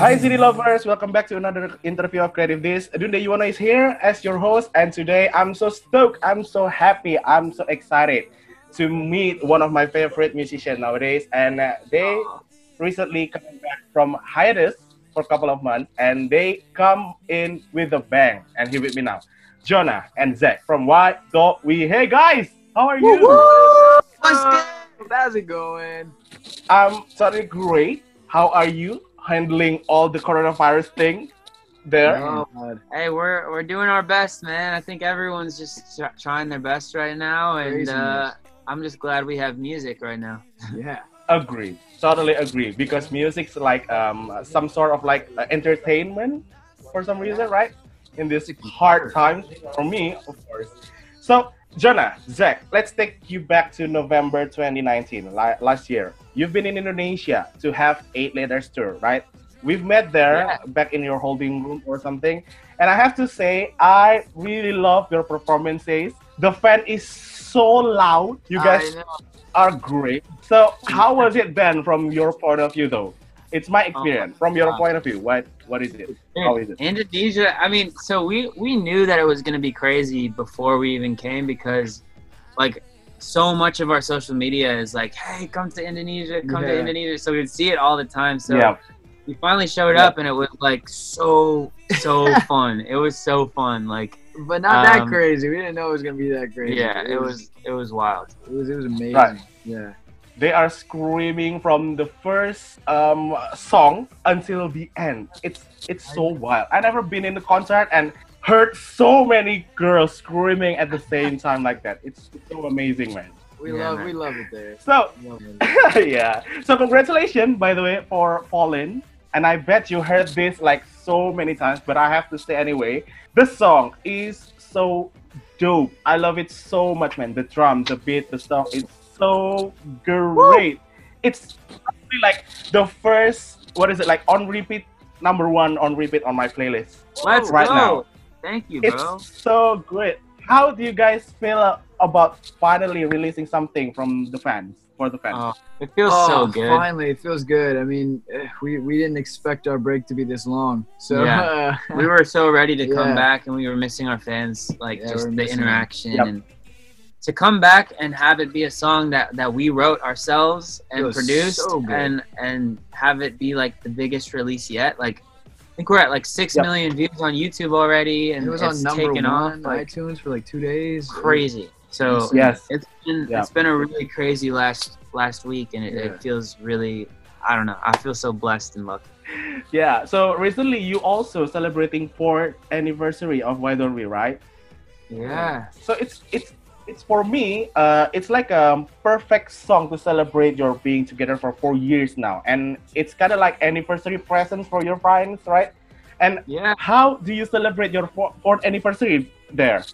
Hi City lovers, welcome back to another interview of Creative Disc. Dunde Yuwono is here as your host and today I'm so stoked, I'm so happy, I'm so excited to meet one of my favorite musicians nowadays and uh, they recently coming back from hiatus for a couple of months and they come in with a bang and here with me now. Jonah and Zach from Why Don't We Hey guys, how are you? What's good? How's it going? I'm totally great. How are you handling all the coronavirus thing there? Oh, Hey, we're we're doing our best, man. I think everyone's just tr- trying their best right now, and uh, I'm just glad we have music right now. yeah. Agree, totally agree. Because music's like um, some sort of like uh, entertainment for some reason, right? In this hard time for me, of course. So, Jonah, Zach, let's take you back to November 2019, li- last year. You've been in Indonesia to have eight letters tour, right? We've met there back in your holding room or something, and I have to say, I really love your performances. The fan is so loud. You guys are great. So how was it then from your point of view though? It's my uh, experience. From your uh, point of view, what what is it? How is it? Indonesia. I mean, so we we knew that it was gonna be crazy before we even came because, like, so much of our social media is like, "Hey, come to Indonesia, come to Indonesia." So we'd see it all the time. So yeah. we finally showed Yeah. up, and it was like so so fun. It was so fun. Like, But not that Um, crazy. We didn't know it was gonna be that crazy. yeah, it was it was wild. It was. It was amazing. Right. Yeah. They are screaming from the first um, song until the end. It's it's so wild. I never been in a concert and heard so many girls screaming at the same time like that. It's so amazing, man. We Yeah, love. man. We love it there. So it. yeah. So congratulations, by the way, for Fallin'. And I bet you heard this like so many times, but I have to say anyway. The song is so dope. I love it so much, man. The drum, the beat, the song is so great. It's probably like the first, what is it, like on repeat, number one on repeat on my playlist. Let's Right go. now. Thank you, bro. It's so great. How do you guys feel about finally releasing something from the fans, for the fans? Oh, it feels oh, so good. Finally, it feels good. I mean, eh, we we didn't expect our break to be this long. So. Yeah. we were so ready to come Yeah. back and we were missing our fans like Yeah, just the interaction Yep. and to come back and have it be a song that that we wrote ourselves and produced so and and have it be like the biggest release yet like I think we're at like six Yep. million views on YouTube already and it was it's on number taken one off like iTunes for like two days. crazy so yes. it's been Yeah. it's been a really crazy last last week and it, Yeah. it feels really I don't know I feel so blessed and lucky Yeah, so recently you also celebrating fourth anniversary of Why Don't We, right? yeah So it's it's it's for me, uh, it's like a perfect song to celebrate your being together for four years now, and it's kind of like anniversary presents for your friends, right? And yeah how do you celebrate your four- fourth anniversary there?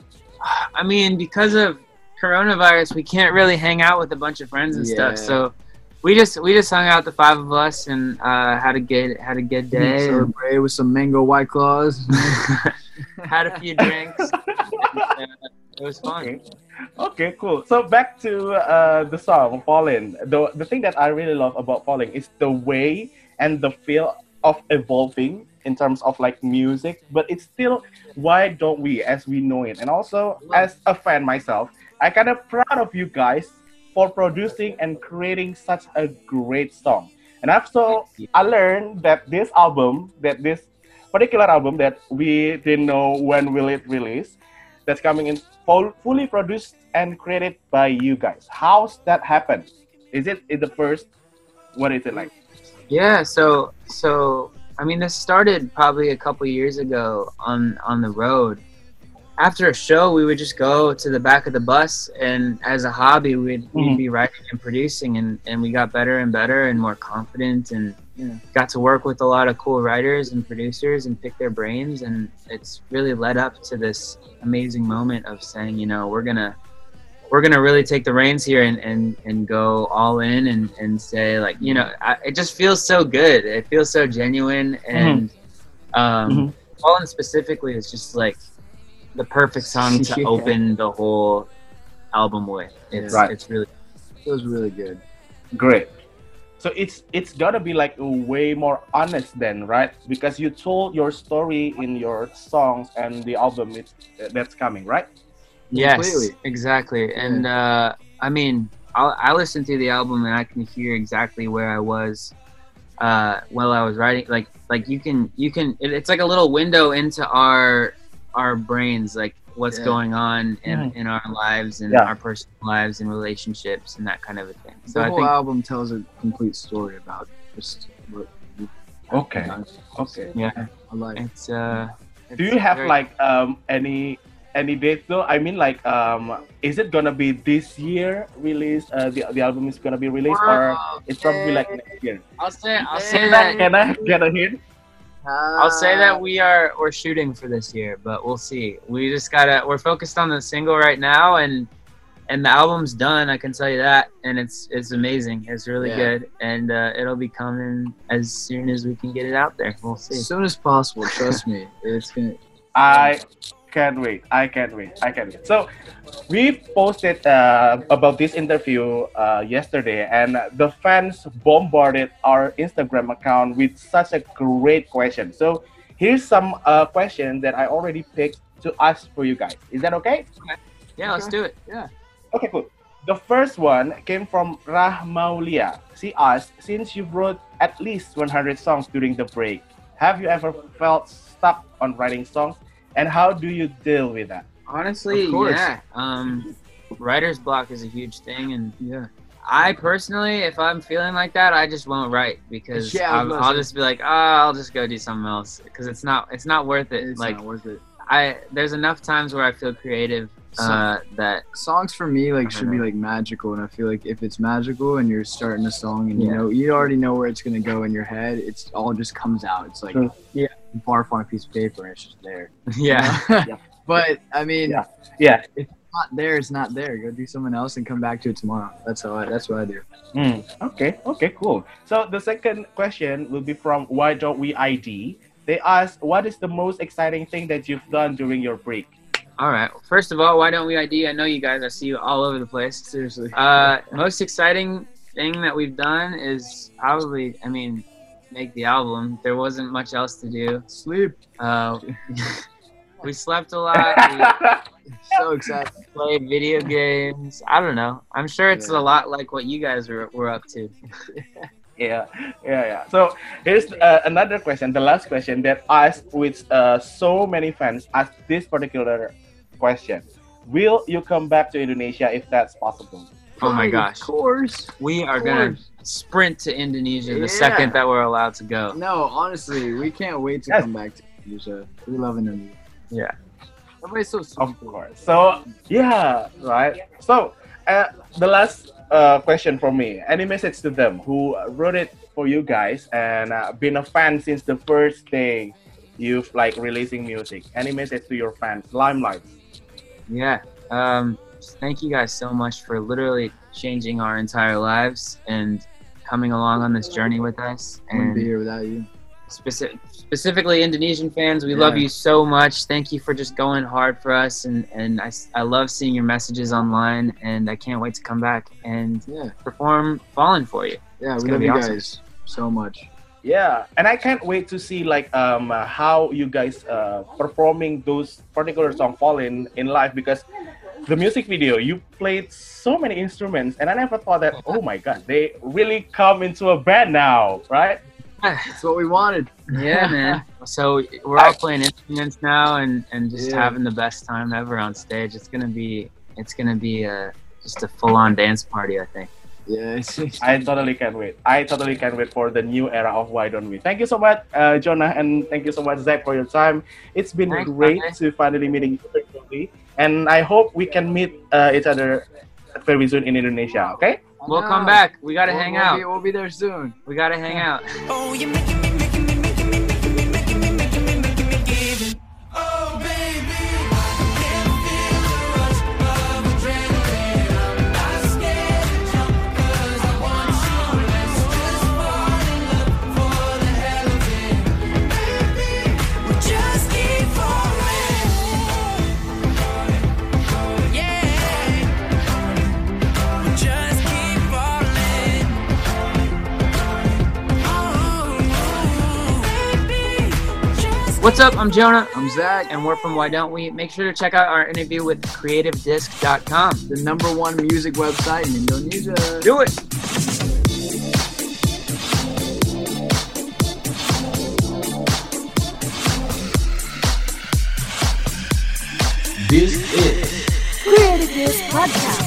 I mean, because of coronavirus, we can't really hang out with a bunch of friends and stuff. So we just we just hung out the five of us and uh, had a good had a good day. and Celebrate with some mango white claws. had a few drinks. it was fun. Okay. Cool. So back to uh, the song "Falling." The the thing that I really love about "Falling" is the way and the feel of evolving in terms of like music, but it's still why don't we as we know it. And also as a fan myself, I kind of proud of you guys for producing and creating such a great song. And also I learned that this album, that this particular album that we didn't know when will it release, that's coming in full, fully produced and created by you guys. How's that happen? Is it in the first? What is it like? Yeah. So so I mean, this started probably a couple years ago on on the road. After a show, we would just go to the back of the bus, and as a hobby, we'd, Mhm. we'd be writing and producing, and, and we got better and better and more confident, and Yeah. got to work with a lot of cool writers and producers and pick their brains, and it's really led up to this amazing moment of saying, you know, we're gonna we're gonna really take the reins here and and, and go all in and, and say like you know I, it just feels so good it feels so genuine and um Mhm. Fallin' specifically is just like the perfect song to Yeah. open the whole album with. It's Right. it's really it Feels really good. Great. So it's it's gotta be like way more honest then, right? Because you told your story in your songs and the album it's, that's coming, right? Yes, Completely. exactly. And uh, I mean, I'll, I listen to the album and I can hear exactly where I was uh, while I was writing. Like, like you can, you can. It, it's like a little window into our our brains, like what's Yeah. going on in, Mhm. in our lives and Yeah. our personal lives and relationships and that kind of a thing. So the I whole think, album tells a complete story about just what. you- Okay. I- Okay. yeah, I like. it's. Uh, Do you have very- like um any any date though? I mean like um is it gonna be this year released? Uh, the the album is gonna be released or it's probably like next year. I'll say, I'll Can say Can I, that. can I get a hint? I'll say that we are we're shooting for this year, but we'll see. We just gotta we're focused on the single right now and and the album's done, I can tell you that. And it's it's amazing. It's really Yeah. good. And uh, it'll be coming as soon as we can get it out there. We'll see. as soon as possible. Trust me, it's gonna. I can't wait. I can't wait. I can't wait. So we posted uh, about this interview uh, yesterday, and the fans bombarded our Instagram account with such a great question. So here's some uh, question that I already picked to ask for you guys. Is that okay? okay. Yeah, let's do it. Okay, cool. The first one came from Rahmaulia. She asked, since you wrote at least 100 songs during the break, have you ever felt stuck on writing songs? And how do you deal with that? Honestly, yeah. Um writer's block is a huge thing and Yeah. I personally, if I'm feeling like that, I just won't write because Yeah, I was I'll, I'll just be like, oh, I'll just go do something else because it's not it's not worth it. It's like not worth it. I there's enough times where I feel creative uh, that songs for me like should be like magical and i feel like if it's magical and you're starting a song and you Yeah. know you already know where it's going to go in your head it's all just comes out it's like True. Yeah. barf on a piece of paper and it's just there yeah Yeah. but i mean Yeah. Yeah. if it's not there it's not there go do something else and come back to it tomorrow that's how i that's what i do Hmm, okay, okay, cool. So the second question will be from Why Don't We ID? They ask, what is the most exciting thing that you've done during your break? All right. First of all why don't we id i know you guys. I see you all over the place. Seriously. Uh most exciting thing that we've done is probably i mean make the album. There wasn't much else to do. Sleep. Uh we slept a lot. We so excited. played video games. I don't know. I'm sure it's Yeah. a lot like what you guys were, were up to. Yeah, yeah, yeah. So here's uh, another question, the last question that I asked with uh, so many fans asked this particular question. Will you come back to Indonesia if that's possible? oh my gosh. Of course we are Of gonna sprint to indonesia the Yeah. second that we're allowed to go no honestly we can't wait to Yes. come back to Indonesia. we love Indonesia Yeah. everybody's so sweet Of course. So yeah, right. So uh, the last uh, question for me: Any message to them who wrote it for you guys and uh, been a fan since the first day you've like releasing music? Any message to your fans? Limelight. Yeah. Um, thank you guys so much for literally changing our entire lives and coming along on this journey with us. wouldn't be here without you specific, specifically Indonesian fans, we love you so much. Thank you for just going hard for us. And, and I, I love seeing your messages online. And I can't wait to come back and yeah perform Fallin' for you. yeah It's we love you awesome. guys so much Yeah, and I can't wait to see like um uh, how you guys uh, performing those particular song fall in in live because the music video you played so many instruments and I never thought that oh my god they really come into a band now right That's what we wanted. Yeah, man. So we're all playing instruments now and, and just Yeah. having the best time ever on stage. It's gonna be it's gonna be a just a full on dance party, I think. Yeah, it's, it's I totally can't wait. I totally can't wait for the new era of Why Don't We. Thank you so much, uh, Jonah, and thank you so much, Zach, for your time. It's been Thanks, great man. to finally meeting you virtually, and I hope we can meet uh, each other very soon in Indonesia. Okay? We'll come back. We gotta We'll- hang we'll out. Be, we'll be there soon. We gotta hang out. Oh, you're making me, making What's up? I'm Jonah, I'm Zach, and we're from Why Don't We. Make sure to check out our interview with CreativeDisc.com. the number one music website in Indonesia. Do it. This is Creative Disc Podcast.